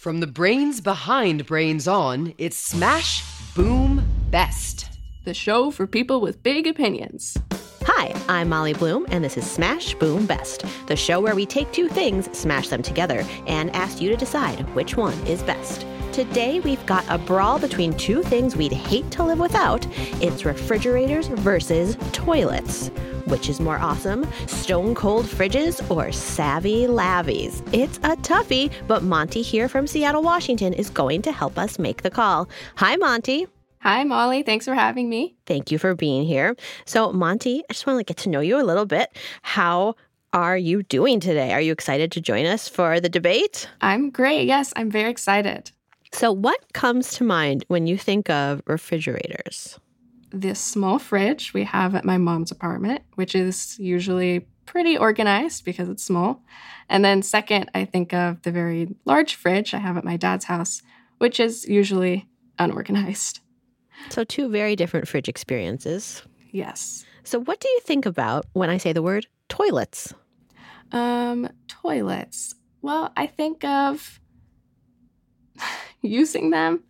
From the brains behind Brains On, it's Smash Boom Best. The show for people with big opinions. Hi, I'm Molly Bloom, and this is Smash Boom Best, the show where we take two things, smash them together, and ask you to decide which one is best. Today, we've got a brawl between two things we'd hate to live without. It's refrigerators versus toilets. Which is more awesome, stone cold fridges or savvy lavvies? It's a toughie, but Monty here from Seattle, Washington is going to help us make the call. Hi, Monty. Hi, Molly. Thanks for having me. Thank you for being here. So, Monty, I just want to get to know you a little bit. How are you doing today? Are you excited to join us for the debate? I'm great. Yes, I'm very excited. So, what comes to mind when you think of refrigerators? This small fridge we have at my mom's apartment, which is usually pretty organized because it's small. And then, second, I think of the very large fridge I have at my dad's house, which is usually unorganized. So, two very different fridge experiences. Yes. So, what do you think about when I say the word toilets? Um, toilets. Well, I think of using them.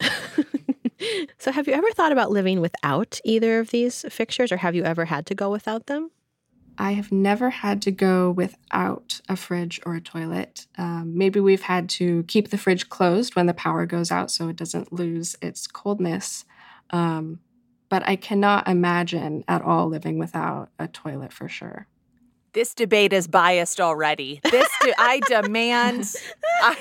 so, have you ever thought about living without either of these fixtures, or have you ever had to go without them? I have never had to go without a fridge or a toilet. Um, maybe we've had to keep the fridge closed when the power goes out so it doesn't lose its coldness. Um, but I cannot imagine at all living without a toilet for sure. This debate is biased already. This de- I demand. I,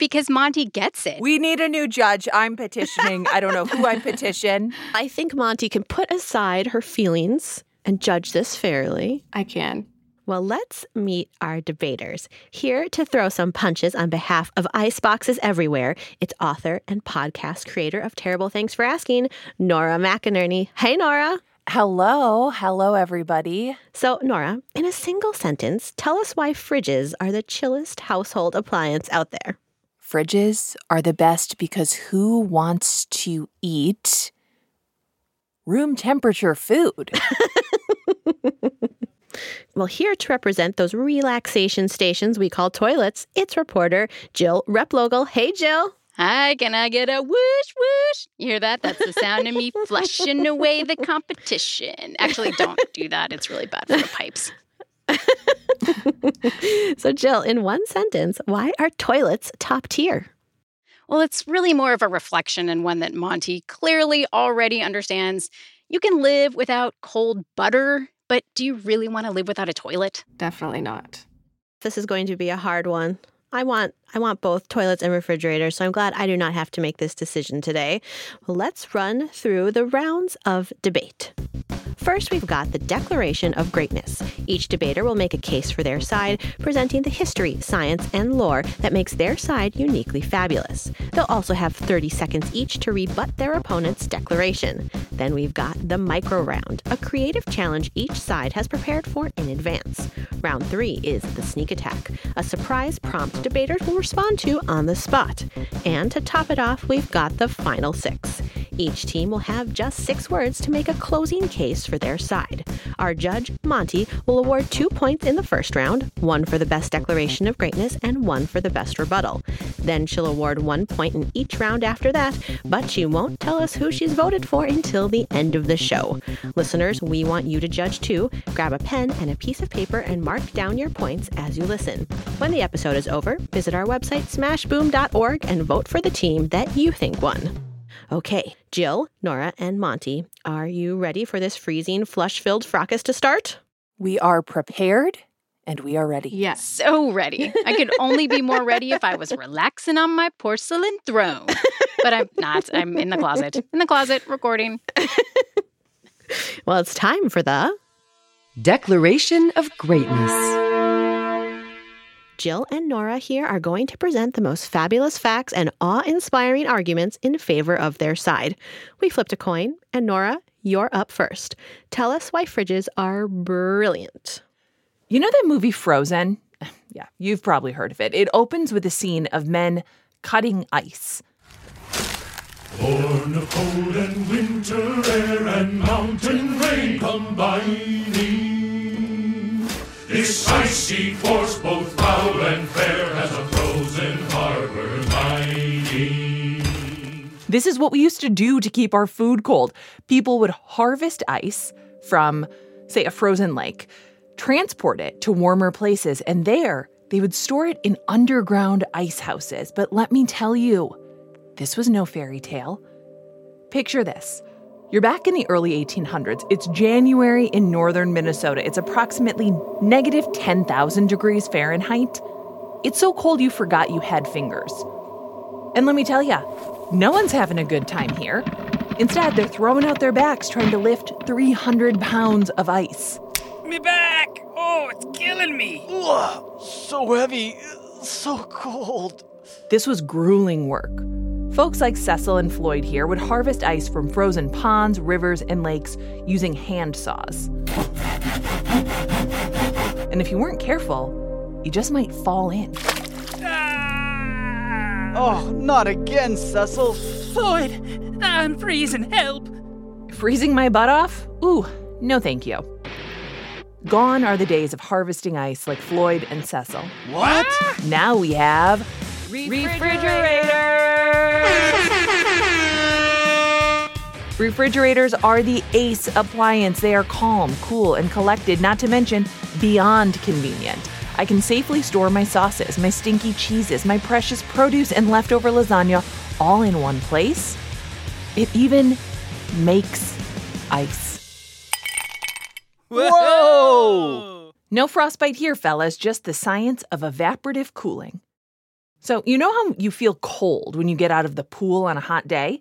because Monty gets it. we need a new judge. I'm petitioning. I don't know who I petition. I think Monty can put aside her feelings and judge this fairly. I can. Well, let's meet our debaters. Here to throw some punches on behalf of Iceboxes Everywhere, it's author and podcast creator of Terrible Thanks for Asking, Nora McInerny. Hey, Nora. Hello. Hello, everybody. So, Nora, in a single sentence, tell us why fridges are the chillest household appliance out there. Fridges are the best because who wants to eat room temperature food? Well, here to represent those relaxation stations we call toilets, it's reporter Jill Replogle. Hey, Jill. Hi, can I get a whoosh whoosh? You hear that? That's the sound of me flushing away the competition. Actually, don't do that. It's really bad for the pipes. so, Jill, in one sentence, why are toilets top tier? Well, it's really more of a reflection and one that Monty clearly already understands. You can live without cold butter, but do you really want to live without a toilet? Definitely not. This is going to be a hard one. I want I want both toilets and refrigerators, so I'm glad I do not have to make this decision today. Let's run through the rounds of debate. First, we've got the Declaration of Greatness. Each debater will make a case for their side, presenting the history, science, and lore that makes their side uniquely fabulous. They'll also have 30 seconds each to rebut their opponent's declaration. Then we've got the Micro Round, a creative challenge each side has prepared for in advance. Round three is the Sneak Attack, a surprise prompt debaters will respond to on the spot. And to top it off, we've got the Final Six. Each team will have just six words to make a closing case for their side. Our judge, Monty, will award two points in the first round, one for the best declaration of greatness and one for the best rebuttal. Then she'll award one point in each round after that, but she won't tell us who she's voted for until the end of the show. Listeners, we want you to judge too. Grab a pen and a piece of paper and mark down your points as you listen. When the episode is over, visit our website smashboom.org and vote for the team that you think won. Okay, Jill, Nora, and Monty, are you ready for this freezing, flush filled fracas to start? We are prepared and we are ready. Yes. So ready. I could only be more ready if I was relaxing on my porcelain throne. But I'm not. I'm in the closet. In the closet, recording. Well, it's time for the Declaration of Greatness. Jill and Nora here are going to present the most fabulous facts and awe inspiring arguments in favor of their side. We flipped a coin, and Nora, you're up first. Tell us why fridges are brilliant. You know that movie Frozen? Yeah, you've probably heard of it. It opens with a scene of men cutting ice. Born of cold and winter air and mountain rain combining. This icy force, both foul and fair, has a frozen harbor mighty. This is what we used to do to keep our food cold. People would harvest ice from, say, a frozen lake, transport it to warmer places, and there they would store it in underground ice houses. But let me tell you, this was no fairy tale. Picture this. You're back in the early 1800s. It's January in northern Minnesota. It's approximately negative 10,000 degrees Fahrenheit. It's so cold you forgot you had fingers. And let me tell you, no one's having a good time here. Instead, they're throwing out their backs trying to lift 300 pounds of ice. Me back! Oh, it's killing me! Ugh, so heavy, so cold. This was grueling work. Folks like Cecil and Floyd here would harvest ice from frozen ponds, rivers, and lakes using hand saws. And if you weren't careful, you just might fall in. Ah! Oh, not again, Cecil. Floyd, I'm freezing. Help! Freezing my butt off? Ooh, no thank you. Gone are the days of harvesting ice like Floyd and Cecil. What? Now we have refrigerators. Refrigerators are the ace appliance. They are calm, cool, and collected, not to mention beyond convenient. I can safely store my sauces, my stinky cheeses, my precious produce, and leftover lasagna all in one place. It even makes ice. Whoa! No frostbite here, fellas, just the science of evaporative cooling. So, you know how you feel cold when you get out of the pool on a hot day?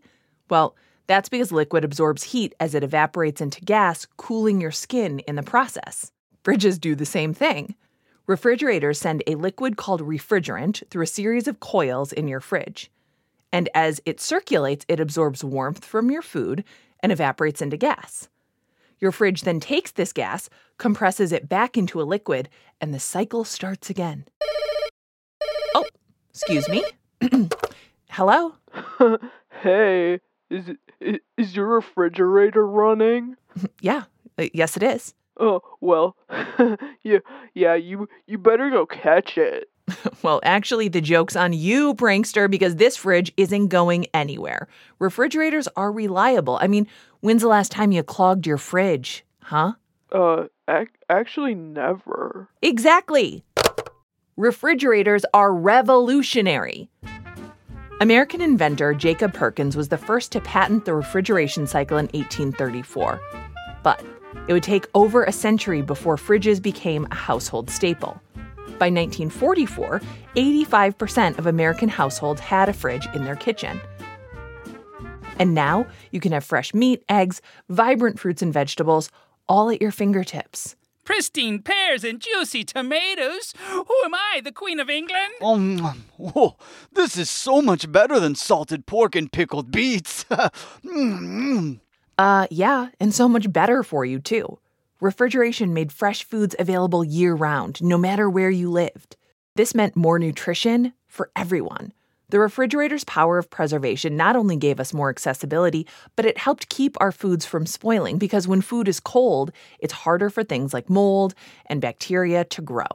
Well, that's because liquid absorbs heat as it evaporates into gas, cooling your skin in the process. Fridges do the same thing. Refrigerators send a liquid called refrigerant through a series of coils in your fridge. And as it circulates, it absorbs warmth from your food and evaporates into gas. Your fridge then takes this gas, compresses it back into a liquid, and the cycle starts again. Excuse me. Hello? hey, is it, is your refrigerator running? Yeah, uh, yes, it is. Oh, well, yeah, yeah, you you better go catch it. Well, actually, the joke's on you, prankster, because this fridge isn't going anywhere. Refrigerators are reliable. I mean, when's the last time you clogged your fridge? Huh? Uh, ac- actually, never. Exactly. Refrigerators are revolutionary. American inventor Jacob Perkins was the first to patent the refrigeration cycle in 1834. But it would take over a century before fridges became a household staple. By 1944, 85% of American households had a fridge in their kitchen. And now you can have fresh meat, eggs, vibrant fruits and vegetables, all at your fingertips. Pristine pears and juicy tomatoes. Who am I, the Queen of England? Oh, whoa, this is so much better than salted pork and pickled beets. Mm, Uh, yeah, and so much better for you, too. Refrigeration made fresh foods available year round, no matter where you lived. This meant more nutrition for everyone. The refrigerator's power of preservation not only gave us more accessibility, but it helped keep our foods from spoiling because when food is cold, it's harder for things like mold and bacteria to grow.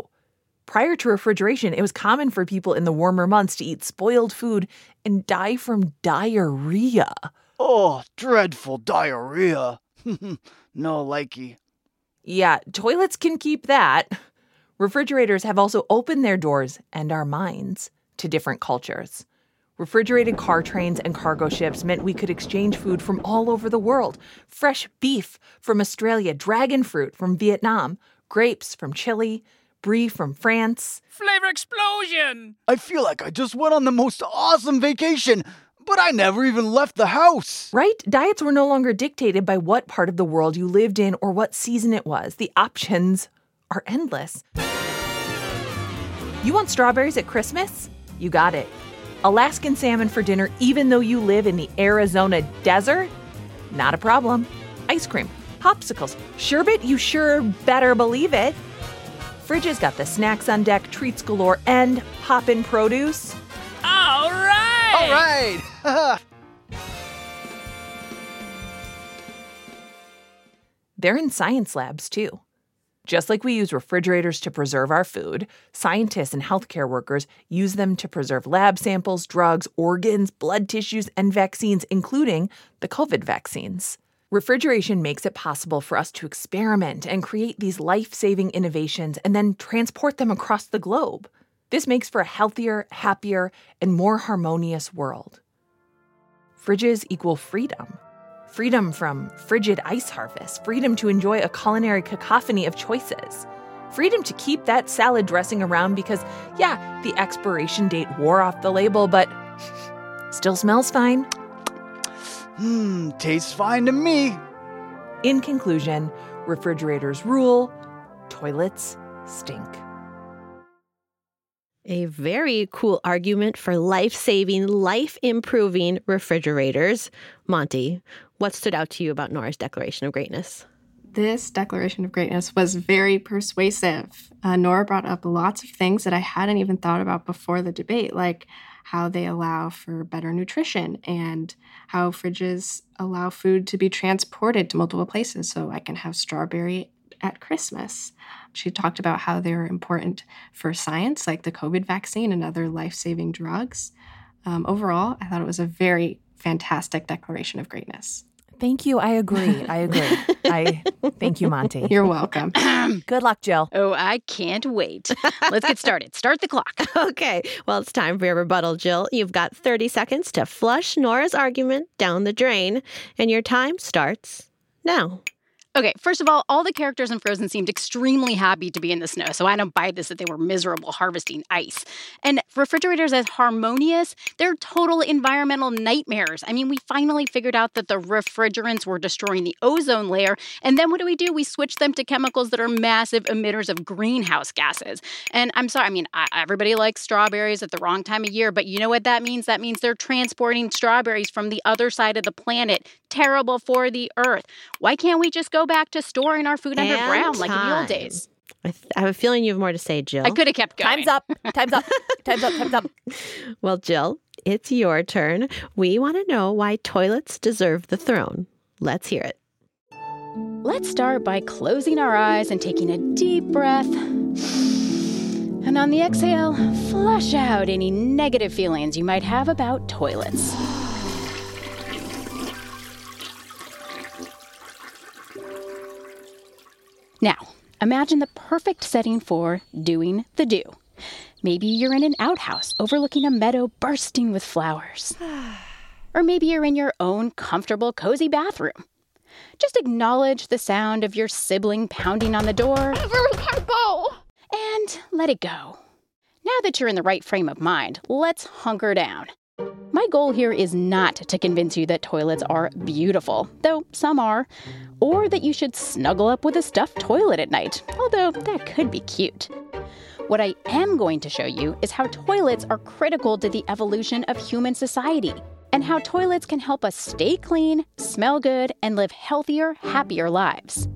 Prior to refrigeration, it was common for people in the warmer months to eat spoiled food and die from diarrhea. oh, dreadful diarrhea. no likey. Yeah, toilets can keep that. Refrigerators have also opened their doors and our minds to different cultures. Refrigerated car trains and cargo ships meant we could exchange food from all over the world fresh beef from Australia, dragon fruit from Vietnam, grapes from Chile, brie from France. Flavor explosion! I feel like I just went on the most awesome vacation, but I never even left the house. Right? Diets were no longer dictated by what part of the world you lived in or what season it was. The options are endless. You want strawberries at Christmas? You got it. Alaskan salmon for dinner, even though you live in the Arizona desert? Not a problem. Ice cream, popsicles, sherbet, you sure better believe it. Fridges got the snacks on deck, treats galore, and pop in produce. All right! All right. They're in science labs too. Just like we use refrigerators to preserve our food, scientists and healthcare workers use them to preserve lab samples, drugs, organs, blood tissues, and vaccines, including the COVID vaccines. Refrigeration makes it possible for us to experiment and create these life saving innovations and then transport them across the globe. This makes for a healthier, happier, and more harmonious world. Fridges equal freedom freedom from frigid ice harvest, freedom to enjoy a culinary cacophony of choices, freedom to keep that salad dressing around because, yeah, the expiration date wore off the label, but still smells fine. Hmm, tastes fine to me. In conclusion, refrigerators rule, toilets stink. A very cool argument for life saving, life improving refrigerators. Monty, what stood out to you about Nora's Declaration of Greatness? This Declaration of Greatness was very persuasive. Uh, Nora brought up lots of things that I hadn't even thought about before the debate, like how they allow for better nutrition and how fridges allow food to be transported to multiple places. So I can have strawberry at Christmas. She talked about how they're important for science, like the COVID vaccine and other life saving drugs. Um, overall, I thought it was a very fantastic declaration of greatness. Thank you. I agree. I agree. I thank you, Monty. You're welcome. Good luck, Jill. Oh, I can't wait. Let's get started. Start the clock. Okay, well, it's time for your rebuttal, Jill. You've got 30 seconds to flush Nora's argument down the drain, and your time starts now. Okay, first of all, all the characters in Frozen seemed extremely happy to be in the snow, so I don't buy this that they were miserable harvesting ice. And refrigerators as harmonious, they're total environmental nightmares. I mean, we finally figured out that the refrigerants were destroying the ozone layer, and then what do we do? We switch them to chemicals that are massive emitters of greenhouse gases. And I'm sorry, I mean, I, everybody likes strawberries at the wrong time of year, but you know what that means? That means they're transporting strawberries from the other side of the planet. Terrible for the earth. Why can't we just go back to storing our food And underground like in the old days? I, th- I have a feeling you have more to say, Jill. I could have kept going. Time's up. Time's up. Time's up. Time's up. Well, Jill, it's your turn. We want to know why toilets deserve the throne. Let's hear it. Let's start by closing our eyes and taking a deep breath. And on the exhale, flush out any negative feelings you might have about toilets. Now, imagine the perfect setting for doing the do. Maybe you're in an outhouse overlooking a meadow bursting with flowers. Or maybe you're in your own comfortable, cozy bathroom. Just acknowledge the sound of your sibling pounding on the door and let it go. Now that you're in the right frame of mind, let's hunker down. My goal here is not to convince you that toilets are beautiful, though some are, or that you should snuggle up with a stuffed toilet at night, although that could be cute. What I am going to show you is how toilets are critical to the evolution of human society, and how toilets can help us stay clean, smell good, and live healthier, happier lives.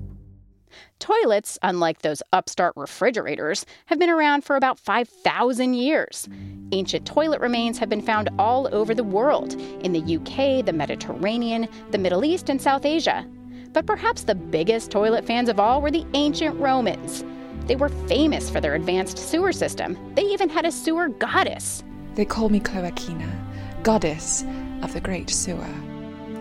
Toilets, unlike those upstart refrigerators, have been around for about 5,000 years. Ancient toilet remains have been found all over the world in the UK, the Mediterranean, the Middle East, and South Asia. But perhaps the biggest toilet fans of all were the ancient Romans. They were famous for their advanced sewer system. They even had a sewer goddess. They call me Cloacina, goddess of the great sewer.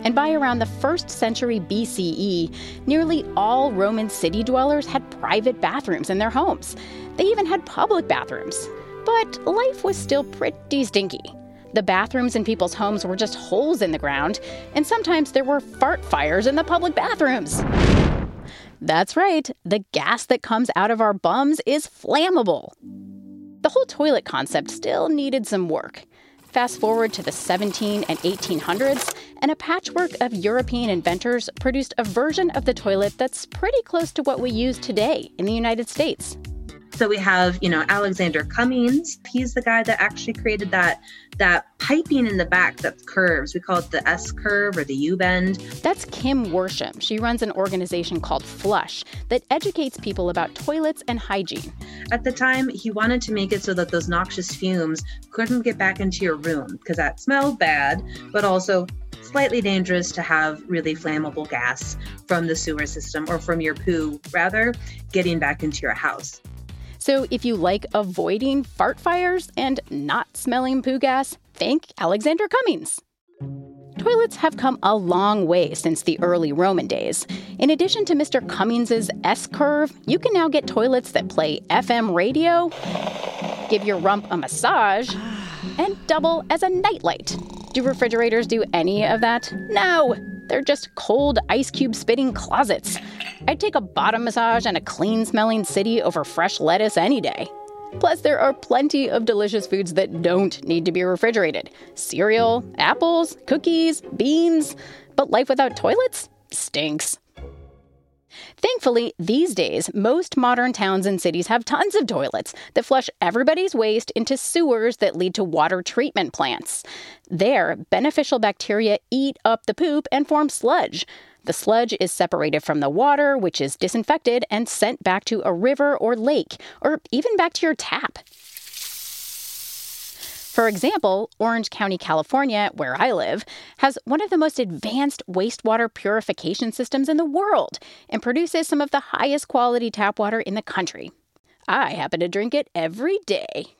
And by around the first century BCE, nearly all Roman city dwellers had private bathrooms in their homes. They even had public bathrooms. But life was still pretty stinky. The bathrooms in people's homes were just holes in the ground, and sometimes there were fart fires in the public bathrooms. That's right, the gas that comes out of our bums is flammable. The whole toilet concept still needed some work. Fast forward to the 17 and 1800s, and a patchwork of European inventors produced a version of the toilet that's pretty close to what we use today in the United States. So we have, you know, Alexander Cummings. He's the guy that actually created that that piping in the back that curves. We call it the S curve or the U bend. That's Kim Worsham. She runs an organization called Flush that educates people about toilets and hygiene. At the time, he wanted to make it so that those noxious fumes couldn't get back into your room because that smelled bad, but also slightly dangerous to have really flammable gas from the sewer system or from your poo, rather, getting back into your house. So if you like avoiding fart fires and not smelling poo gas, thank Alexander Cummings. Toilets have come a long way since the early Roman days. In addition to Mr. Cummings's S curve, you can now get toilets that play FM radio, give your rump a massage, and double as a nightlight. Do refrigerators do any of that? No! They're just cold, ice cube spitting closets. I'd take a bottom massage and a clean smelling city over fresh lettuce any day. Plus, there are plenty of delicious foods that don't need to be refrigerated cereal, apples, cookies, beans. But life without toilets stinks. Thankfully, these days, most modern towns and cities have tons of toilets that flush everybody's waste into sewers that lead to water treatment plants. There, beneficial bacteria eat up the poop and form sludge. The sludge is separated from the water, which is disinfected and sent back to a river or lake, or even back to your tap. For example, Orange County, California, where I live, has one of the most advanced wastewater purification systems in the world and produces some of the highest quality tap water in the country. I happen to drink it every day.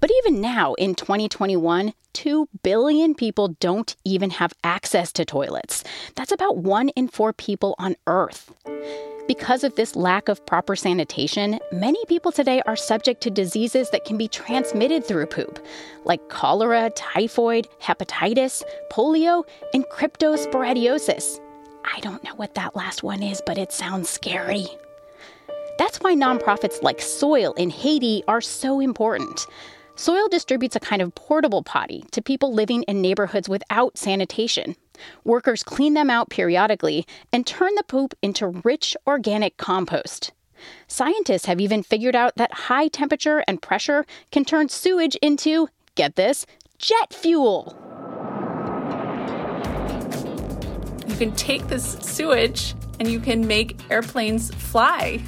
But even now, in 2021, 2 billion people don't even have access to toilets. That's about one in four people on Earth. Because of this lack of proper sanitation, many people today are subject to diseases that can be transmitted through poop, like cholera, typhoid, hepatitis, polio, and cryptosporidiosis. I don't know what that last one is, but it sounds scary. That's why nonprofits like Soil in Haiti are so important. Soil distributes a kind of portable potty to people living in neighborhoods without sanitation. Workers clean them out periodically and turn the poop into rich organic compost. Scientists have even figured out that high temperature and pressure can turn sewage into, get this, jet fuel. You can take this sewage and you can make airplanes fly,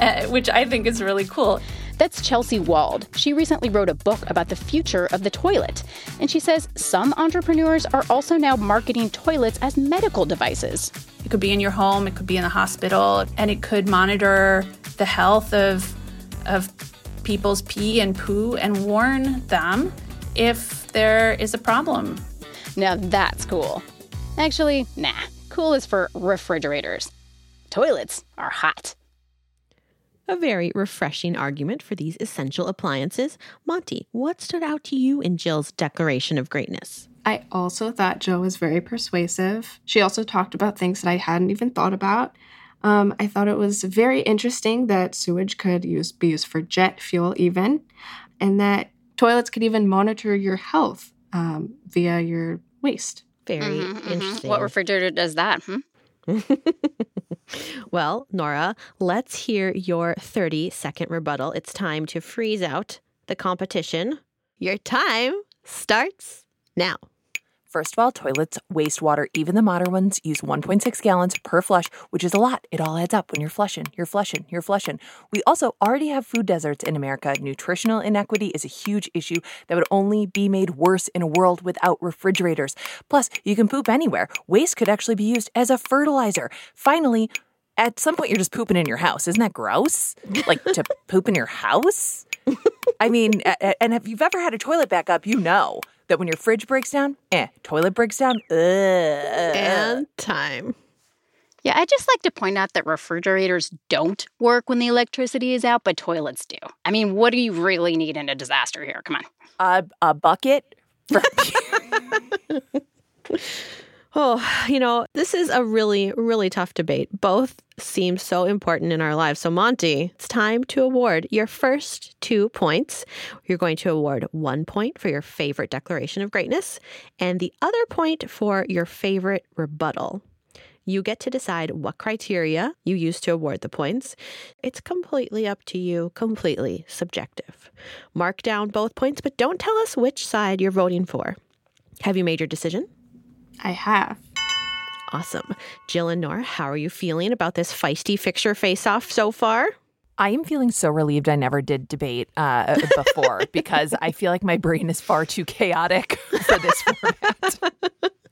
uh, which I think is really cool. That's Chelsea Wald. She recently wrote a book about the future of the toilet. And she says some entrepreneurs are also now marketing toilets as medical devices. It could be in your home, it could be in the hospital, and it could monitor the health of, of people's pee and poo and warn them if there is a problem. Now that's cool. Actually, nah. Cool is for refrigerators. Toilets are hot. A very refreshing argument for these essential appliances. Monty, what stood out to you in Jill's declaration of greatness? I also thought Jill was very persuasive. She also talked about things that I hadn't even thought about. Um, I thought it was very interesting that sewage could use, be used for jet fuel, even, and that toilets could even monitor your health um, via your waste. Very Mhm, mhm. interesting. What refrigerator does that? Hmm? well, Nora, let's hear your 30 second rebuttal. It's time to freeze out the competition. Your time starts now. First of all, toilets waste water. Even the modern ones use 1.6 gallons per flush, which is a lot. It all adds up when you're flushing, you're flushing, you're flushing. We also already have food deserts in America. Nutritional inequity is a huge issue that would only be made worse in a world without refrigerators. Plus, you can poop anywhere. Waste could actually be used as a fertilizer. Finally, at some point, you're just pooping in your house. Isn't that gross? Like to poop in your house? I mean, and if you've ever had a toilet backup, you know that when your fridge breaks down, eh, toilet breaks down, ugh. And time. Yeah, I just like to point out that refrigerators don't work when the electricity is out, but toilets do. I mean, what do you really need in a disaster here? Come on. a, a bucket for Oh, you know, this is a really, really tough debate. Both seem so important in our lives. So, Monty, it's time to award your first two points. You're going to award one point for your favorite declaration of greatness and the other point for your favorite rebuttal. You get to decide what criteria you use to award the points. It's completely up to you, completely subjective. Mark down both points, but don't tell us which side you're voting for. Have you made your decision? I have. Awesome. Jill and Nora, how are you feeling about this feisty fixture face off so far? I am feeling so relieved I never did debate uh, before because I feel like my brain is far too chaotic for this format.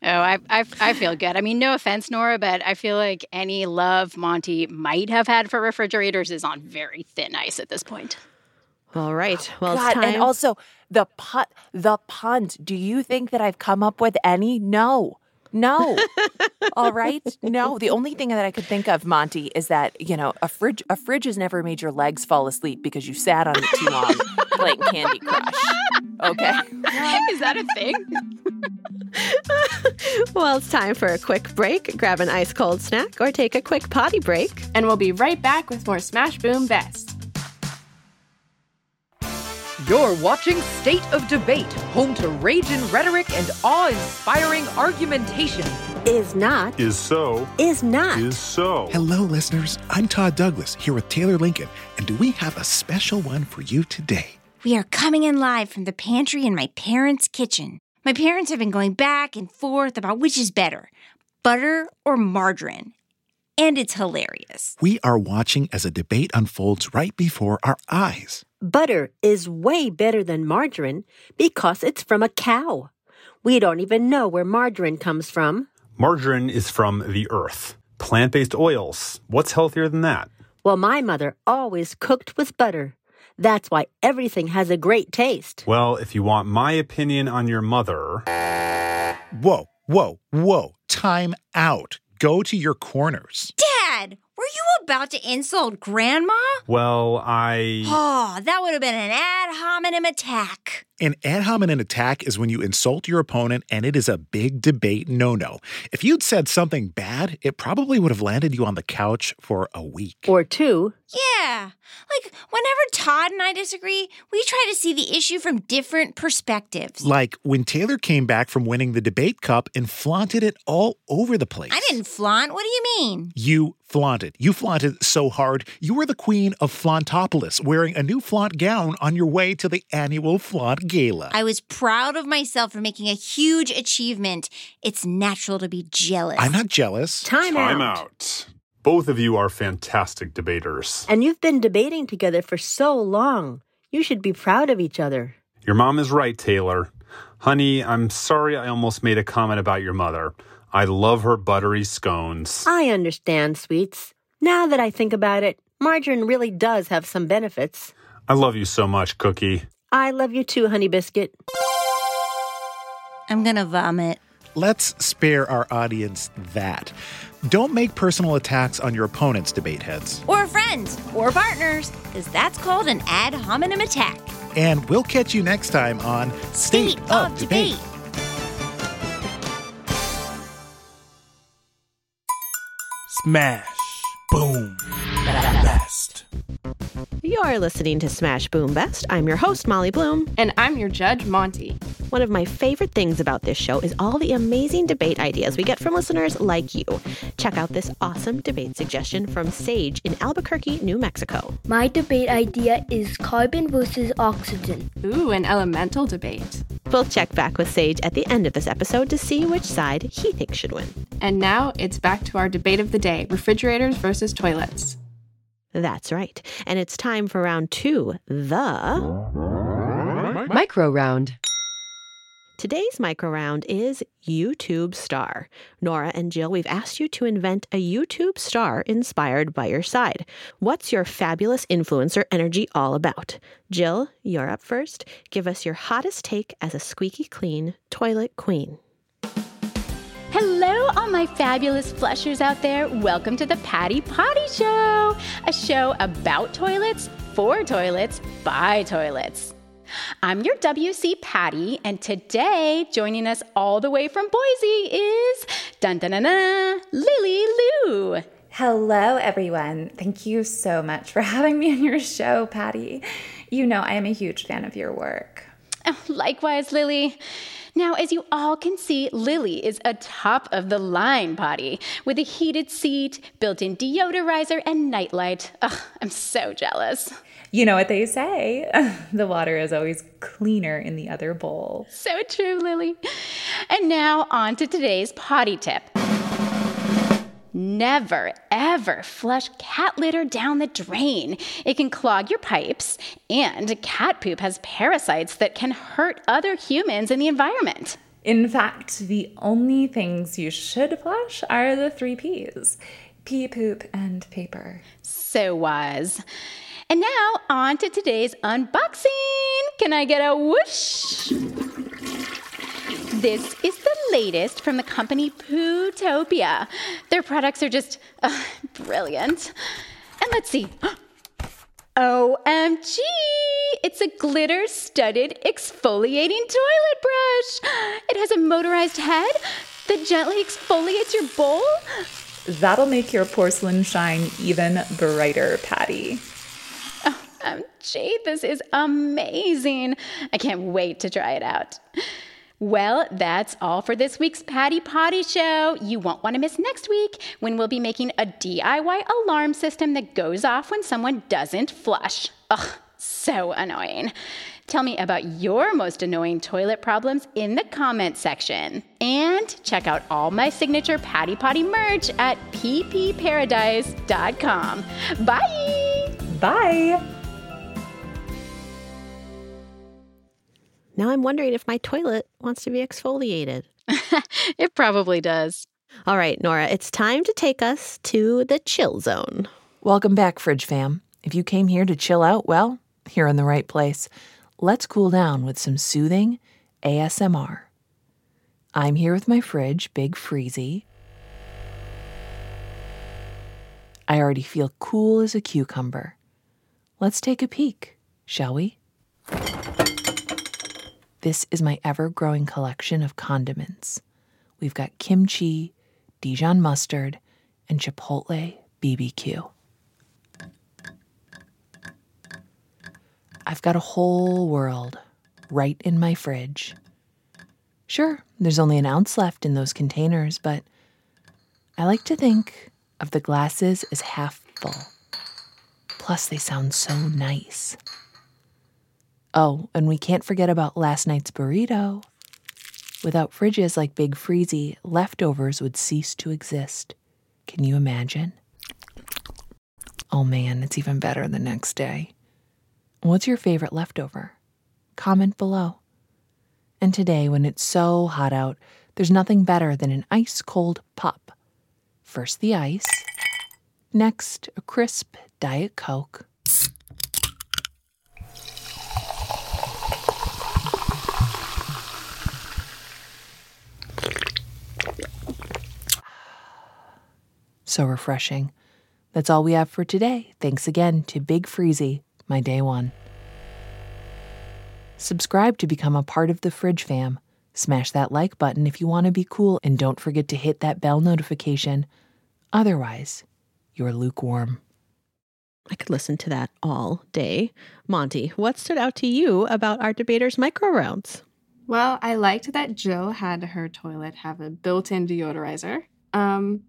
Oh, I, I, I feel good. I mean, no offense, Nora, but I feel like any love Monty might have had for refrigerators is on very thin ice at this point. All right. Well, God, it's time. and also the pun, the puns. Do you think that I've come up with any? No, no. All right, no. The only thing that I could think of, Monty, is that you know a fridge. A fridge has never made your legs fall asleep because you sat on it too long playing Candy Crush. Okay. is that a thing? well, it's time for a quick break. Grab an ice cold snack or take a quick potty break. And we'll be right back with more Smash Boom Best. You're watching State of Debate, home to rage and rhetoric and awe inspiring argumentation. Is not. Is so. Is not. Is so. Hello, listeners. I'm Todd Douglas here with Taylor Lincoln, and do we have a special one for you today? We are coming in live from the pantry in my parents' kitchen. My parents have been going back and forth about which is better butter or margarine. And it's hilarious. We are watching as a debate unfolds right before our eyes. Butter is way better than margarine because it's from a cow. We don't even know where margarine comes from. Margarine is from the earth. Plant based oils. What's healthier than that? Well, my mother always cooked with butter. That's why everything has a great taste. Well, if you want my opinion on your mother. Whoa, whoa, whoa. Time out. Go to your corners. Dad, were you about to insult Grandma? Well, I. Oh, that would have been an ad hominem attack. An ad hominem attack is when you insult your opponent and it is a big debate no no. If you'd said something bad, it probably would have landed you on the couch for a week. Or two. Yeah. Like, whenever Todd and I disagree, we try to see the issue from different perspectives. Like when Taylor came back from winning the debate cup and flaunted it all over the place. I didn't flaunt. What do you mean? You flaunted. You flaunted so hard, you were the queen of Flauntopolis, wearing a new flaunt gown on your way to the annual flaunt gala. I was proud of myself for making a huge achievement. It's natural to be jealous. I'm not jealous. Time, Time out. out. Both of you are fantastic debaters. And you've been debating together for so long. You should be proud of each other. Your mom is right, Taylor. Honey, I'm sorry I almost made a comment about your mother. I love her buttery scones. I understand, sweets. Now that I think about it, margarine really does have some benefits. I love you so much, Cookie. I love you too, honey biscuit. I'm gonna vomit. Let's spare our audience that. Don't make personal attacks on your opponents, debate heads. Or friends, or partners, because that's called an ad hominem attack. And we'll catch you next time on State, of, Debate. Smash. Boom. Best. You're listening to Smash Boom Best. I'm your host, Molly Bloom. And I'm your judge, Monty. One of my favorite things about this show is all the amazing debate ideas we get from listeners like you. Check out this awesome debate suggestion from Sage in Albuquerque, New Mexico. My debate idea is carbon versus oxygen. Ooh, an elemental debate. We'll check back with Sage at the end of this episode to see which side he thinks should win. And now it's back to our debate of the day refrigerators versus toilets. That's right. And it's time for round two the Micro round. Today's micro round is YouTube star. Nora and Jill, we've asked you to invent a YouTube star inspired by your side. What's your fabulous influencer energy all about? Jill, you're up first. Give us your hottest take as a squeaky clean toilet queen. Hello, all my fabulous flushers out there. Welcome to the Patty Potty Show, a show about toilets, for toilets, by toilets. I'm your WC Patty, and today joining us all the way from Boise is dun dun dun, dun Lily Lou. Hello, everyone. Thank you so much for having me on your show, Patty. You know, I am a huge fan of your work. Oh, likewise, Lily. Now, as you all can see, Lily is a top of the line potty with a heated seat, built in deodorizer, and nightlight. Ugh, I'm so jealous. You know what they say the water is always cleaner in the other bowl. So true, Lily. And now, on to today's potty tip. Never, ever flush cat litter down the drain. It can clog your pipes, and cat poop has parasites that can hurt other humans in the environment. In fact, the only things you should flush are the three P's pee, poop, and paper. So wise. And now, on to today's unboxing. Can I get a whoosh? This is the latest from the company Pootopia. Their products are just uh, brilliant. And let's see. OMG! It's a glitter studded exfoliating toilet brush. It has a motorized head that gently exfoliates your bowl. That'll make your porcelain shine even brighter, Patty. OMG, this is amazing. I can't wait to try it out. Well, that's all for this week's Patty Potty Show. You won't want to miss next week when we'll be making a DIY alarm system that goes off when someone doesn't flush. Ugh, so annoying. Tell me about your most annoying toilet problems in the comments section. And check out all my signature Patty Potty merch at ppparadise.com. Bye! Bye! Now I'm wondering if my toilet wants to be exfoliated. it probably does. All right, Nora, it's time to take us to the chill zone. Welcome back, Fridge Fam. If you came here to chill out, well, you're in the right place. Let's cool down with some soothing ASMR. I'm here with my fridge, Big Freezy. I already feel cool as a cucumber. Let's take a peek, shall we? This is my ever growing collection of condiments. We've got kimchi, Dijon mustard, and chipotle BBQ. I've got a whole world right in my fridge. Sure, there's only an ounce left in those containers, but I like to think of the glasses as half full. Plus, they sound so nice. Oh, and we can't forget about last night's burrito. Without fridges like Big Freezy, leftovers would cease to exist. Can you imagine? Oh man, it's even better the next day. What's your favorite leftover? Comment below. And today, when it's so hot out, there's nothing better than an ice cold pop. First the ice, next a crisp Diet Coke. So refreshing. That's all we have for today. Thanks again to Big Freezy, my day one. Subscribe to become a part of the Fridge fam. Smash that like button if you want to be cool, and don't forget to hit that bell notification. Otherwise, you're lukewarm. I could listen to that all day. Monty, what stood out to you about our debaters' micro rounds? Well, I liked that Jill had her toilet have a built in deodorizer. Um,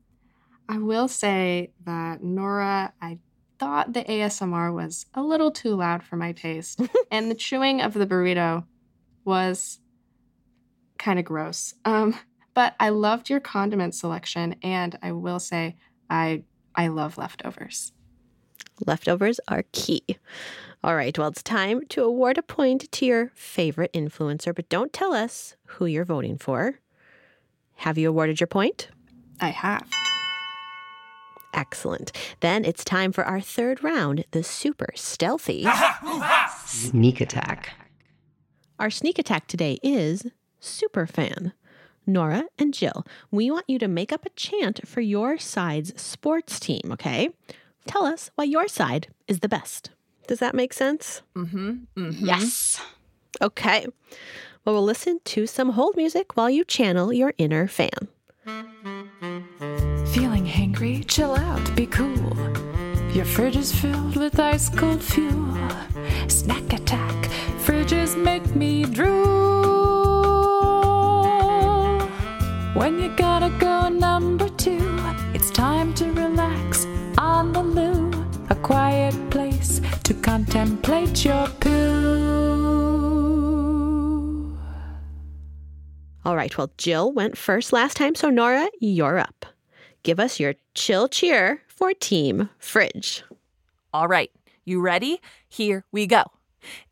I will say that Nora, I thought the ASMR was a little too loud for my taste, and the chewing of the burrito was kind of gross. Um, but I loved your condiment selection, and I will say I I love leftovers. Leftovers are key. All right, well, it's time to award a point to your favorite influencer, but don't tell us who you're voting for. Have you awarded your point? I have. Excellent. Then it's time for our third round, the super stealthy Sneak attack. Our sneak attack today is super fan. Nora and Jill, we want you to make up a chant for your side's sports team, okay? Tell us why your side is the best. Does that make sense? Mm-hmm. mm-hmm. Yes. Okay. Well, we'll listen to some hold music while you channel your inner fan. Hangry? Chill out, be cool. Your fridge is filled with ice cold fuel. Snack attack, fridges make me drool. When you gotta go number two, it's time to relax on the loo. A quiet place to contemplate your poo. All right, well, Jill went first last time, so Nora, you're up. Give us your chill cheer for Team Fridge. All right, you ready? Here we go.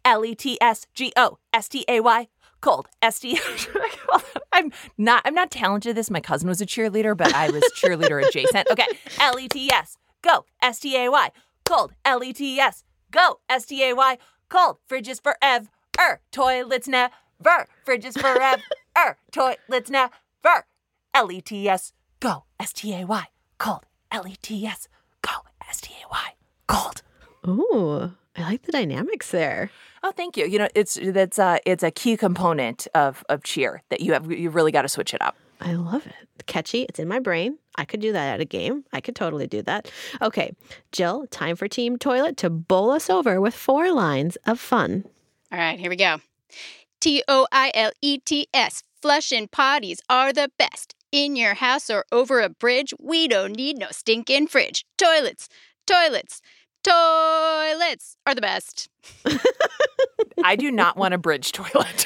L E T S G O S T A Y cold S T. I'm not. I'm not talented at this. My cousin was a cheerleader, but I was cheerleader adjacent. Okay, L E T S go S T A Y cold L E T S go S T A Y cold fridges forever toilets never fridges forever er, toilets never L E T S go S T A Y cold L E T S go S T A Y cold. Ooh, I like the dynamics there. Oh, thank you. You know, it's that's uh, it's a key component of of cheer that you have. You really got to switch it up. I love it. Catchy. It's in my brain. I could do that at a game. I could totally do that. Okay, Jill, time for Team Toilet to bowl us over with four lines of fun. All right, here we go. T O I L E T S. Flush and potties are the best. In your house or over a bridge, we don't need no stinking fridge. Toilets, toilets, toilets are the best. I do not want a bridge toilet.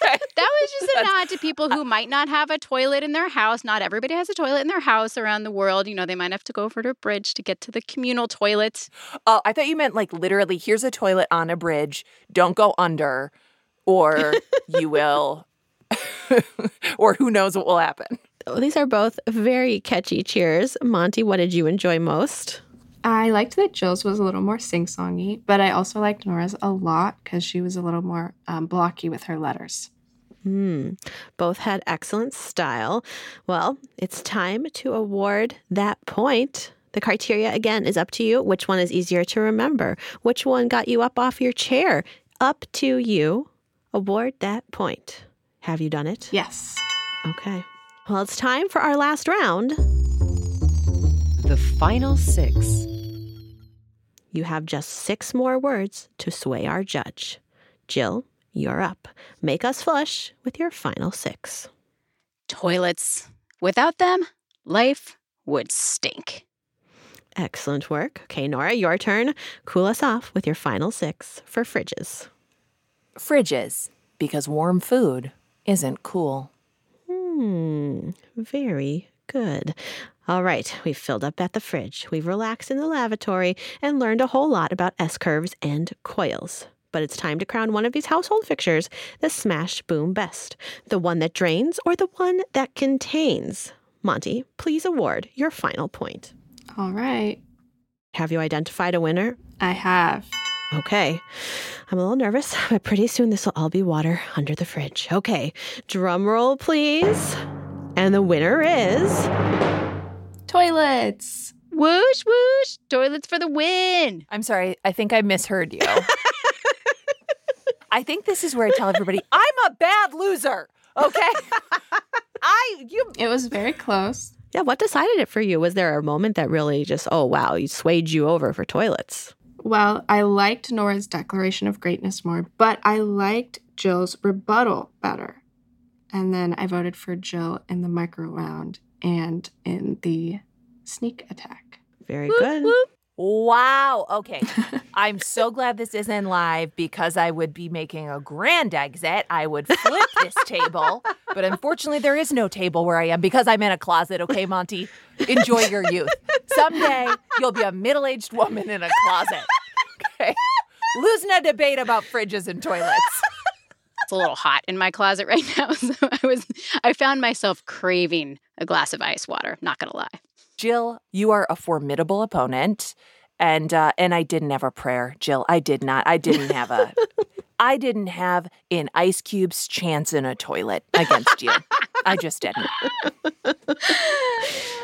that was just a nod to people who might not have a toilet in their house. Not everybody has a toilet in their house around the world. You know, they might have to go over to a bridge to get to the communal toilet. Oh, I thought you meant like literally here's a toilet on a bridge. Don't go under, or you will, or who knows what will happen. These are both very catchy cheers. Monty, what did you enjoy most? I liked that Jill's was a little more sing songy, but I also liked Nora's a lot because she was a little more um, blocky with her letters. Hmm. Both had excellent style. Well, it's time to award that point. The criteria again is up to you. Which one is easier to remember? Which one got you up off your chair? Up to you. Award that point. Have you done it? Yes. Okay. Well, it's time for our last round. The final six. You have just six more words to sway our judge. Jill, you're up. Make us flush with your final six. Toilets. Without them, life would stink. Excellent work. Okay, Nora, your turn. Cool us off with your final six for fridges. Fridges, because warm food isn't cool. Hmm, very good. All right, we've filled up at the fridge. We've relaxed in the lavatory and learned a whole lot about S curves and coils. But it's time to crown one of these household fixtures the Smash Boom Best. The one that drains or the one that contains. Monty, please award your final point. All right. Have you identified a winner? I have. Okay. I'm a little nervous, but pretty soon this will all be water under the fridge. Okay. Drum roll, please. And the winner is. Toilets. Whoosh, whoosh. Toilets for the win. I'm sorry. I think I misheard you. I think this is where I tell everybody I'm a bad loser. Okay. I you It was very close. Yeah, what decided it for you? Was there a moment that really just, oh, wow, you swayed you over for toilets? Well, I liked Nora's declaration of greatness more, but I liked Jill's rebuttal better. And then I voted for Jill in the micro round and in the sneak attack. Very good. Wow. Okay. I'm so glad this isn't live because I would be making a grand exit. I would flip this table. But unfortunately, there is no table where I am because I'm in a closet. Okay, Monty? Enjoy your youth. Someday you'll be a middle aged woman in a closet. Losing a debate about fridges and toilets. It's a little hot in my closet right now. So I was I found myself craving a glass of ice water, not gonna lie. Jill, you are a formidable opponent. And uh, and I didn't have a prayer, Jill. I did not. I didn't have a I didn't have an ice cube's chance in a toilet against you. I just didn't.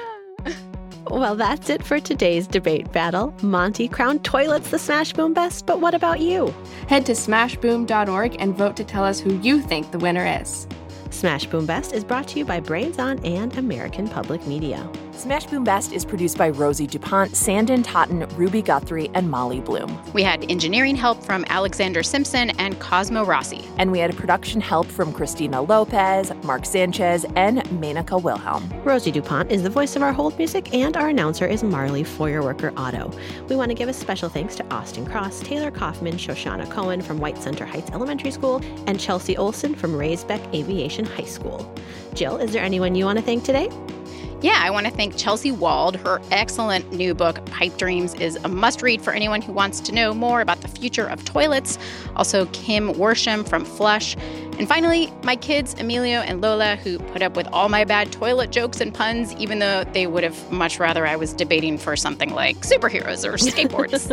Well, that's it for today's debate battle. Monty crowned toilets the Smash Boom best, but what about you? Head to smashboom.org and vote to tell us who you think the winner is. Smash Boom Best is brought to you by Brains On and American Public Media. Smash Boom Best is produced by Rosie DuPont, Sanden Totten, Ruby Guthrie, and Molly Bloom. We had engineering help from Alexander Simpson and Cosmo Rossi. And we had production help from Christina Lopez, Mark Sanchez, and Menaka Wilhelm. Rosie DuPont is the voice of our hold music, and our announcer is Marley Feuerwerker Otto. We want to give a special thanks to Austin Cross, Taylor Kaufman, Shoshana Cohen from White Center Heights Elementary School, and Chelsea Olson from Raisbeck Aviation High School. Jill, is there anyone you want to thank today? Yeah, I want to thank Chelsea Wald. Her excellent new book, Pipe Dreams, is a must read for anyone who wants to know more about the future of toilets. Also, Kim Worsham from Flush. And finally, my kids, Emilio and Lola, who put up with all my bad toilet jokes and puns, even though they would have much rather I was debating for something like superheroes or skateboards.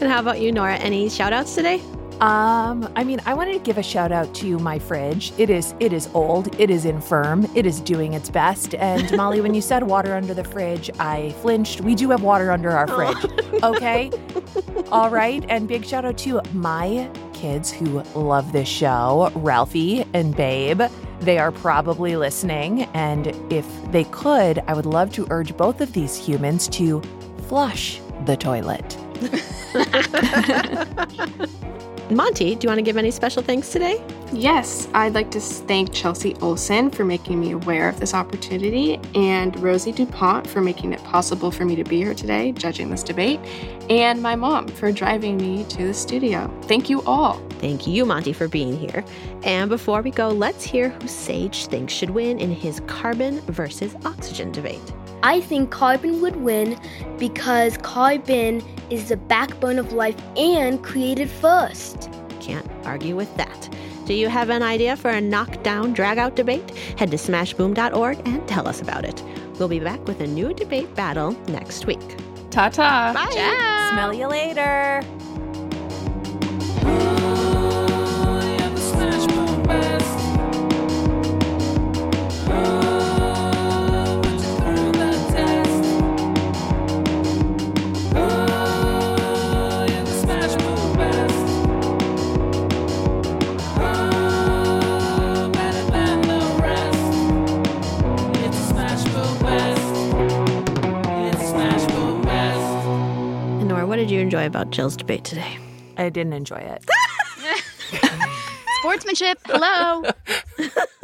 and how about you, Nora? Any shout outs today? Um, I mean, I wanted to give a shout out to my fridge. It is it is old, it is infirm, it is doing its best. And Molly, when you said water under the fridge, I flinched. We do have water under our fridge. Okay? All right. And big shout out to my kids who love this show, Ralphie and Babe. They are probably listening, and if they could, I would love to urge both of these humans to flush the toilet. Monty, do you want to give any special thanks today? Yes, I'd like to thank Chelsea Olson for making me aware of this opportunity and Rosie DuPont for making it possible for me to be here today judging this debate, and my mom for driving me to the studio. Thank you all. Thank you, Monty, for being here. And before we go, let's hear who Sage thinks should win in his carbon versus oxygen debate. I think carbon would win because carbon is the backbone of life and created first. Can't argue with that. Do you have an idea for a knockdown, drag-out debate? Head to smashboom.org and tell us about it. We'll be back with a new debate battle next week. Ta ta. Bye. Ciao. Smell you later. Enjoy about Jill's debate today? I didn't enjoy it. Sportsmanship. Hello.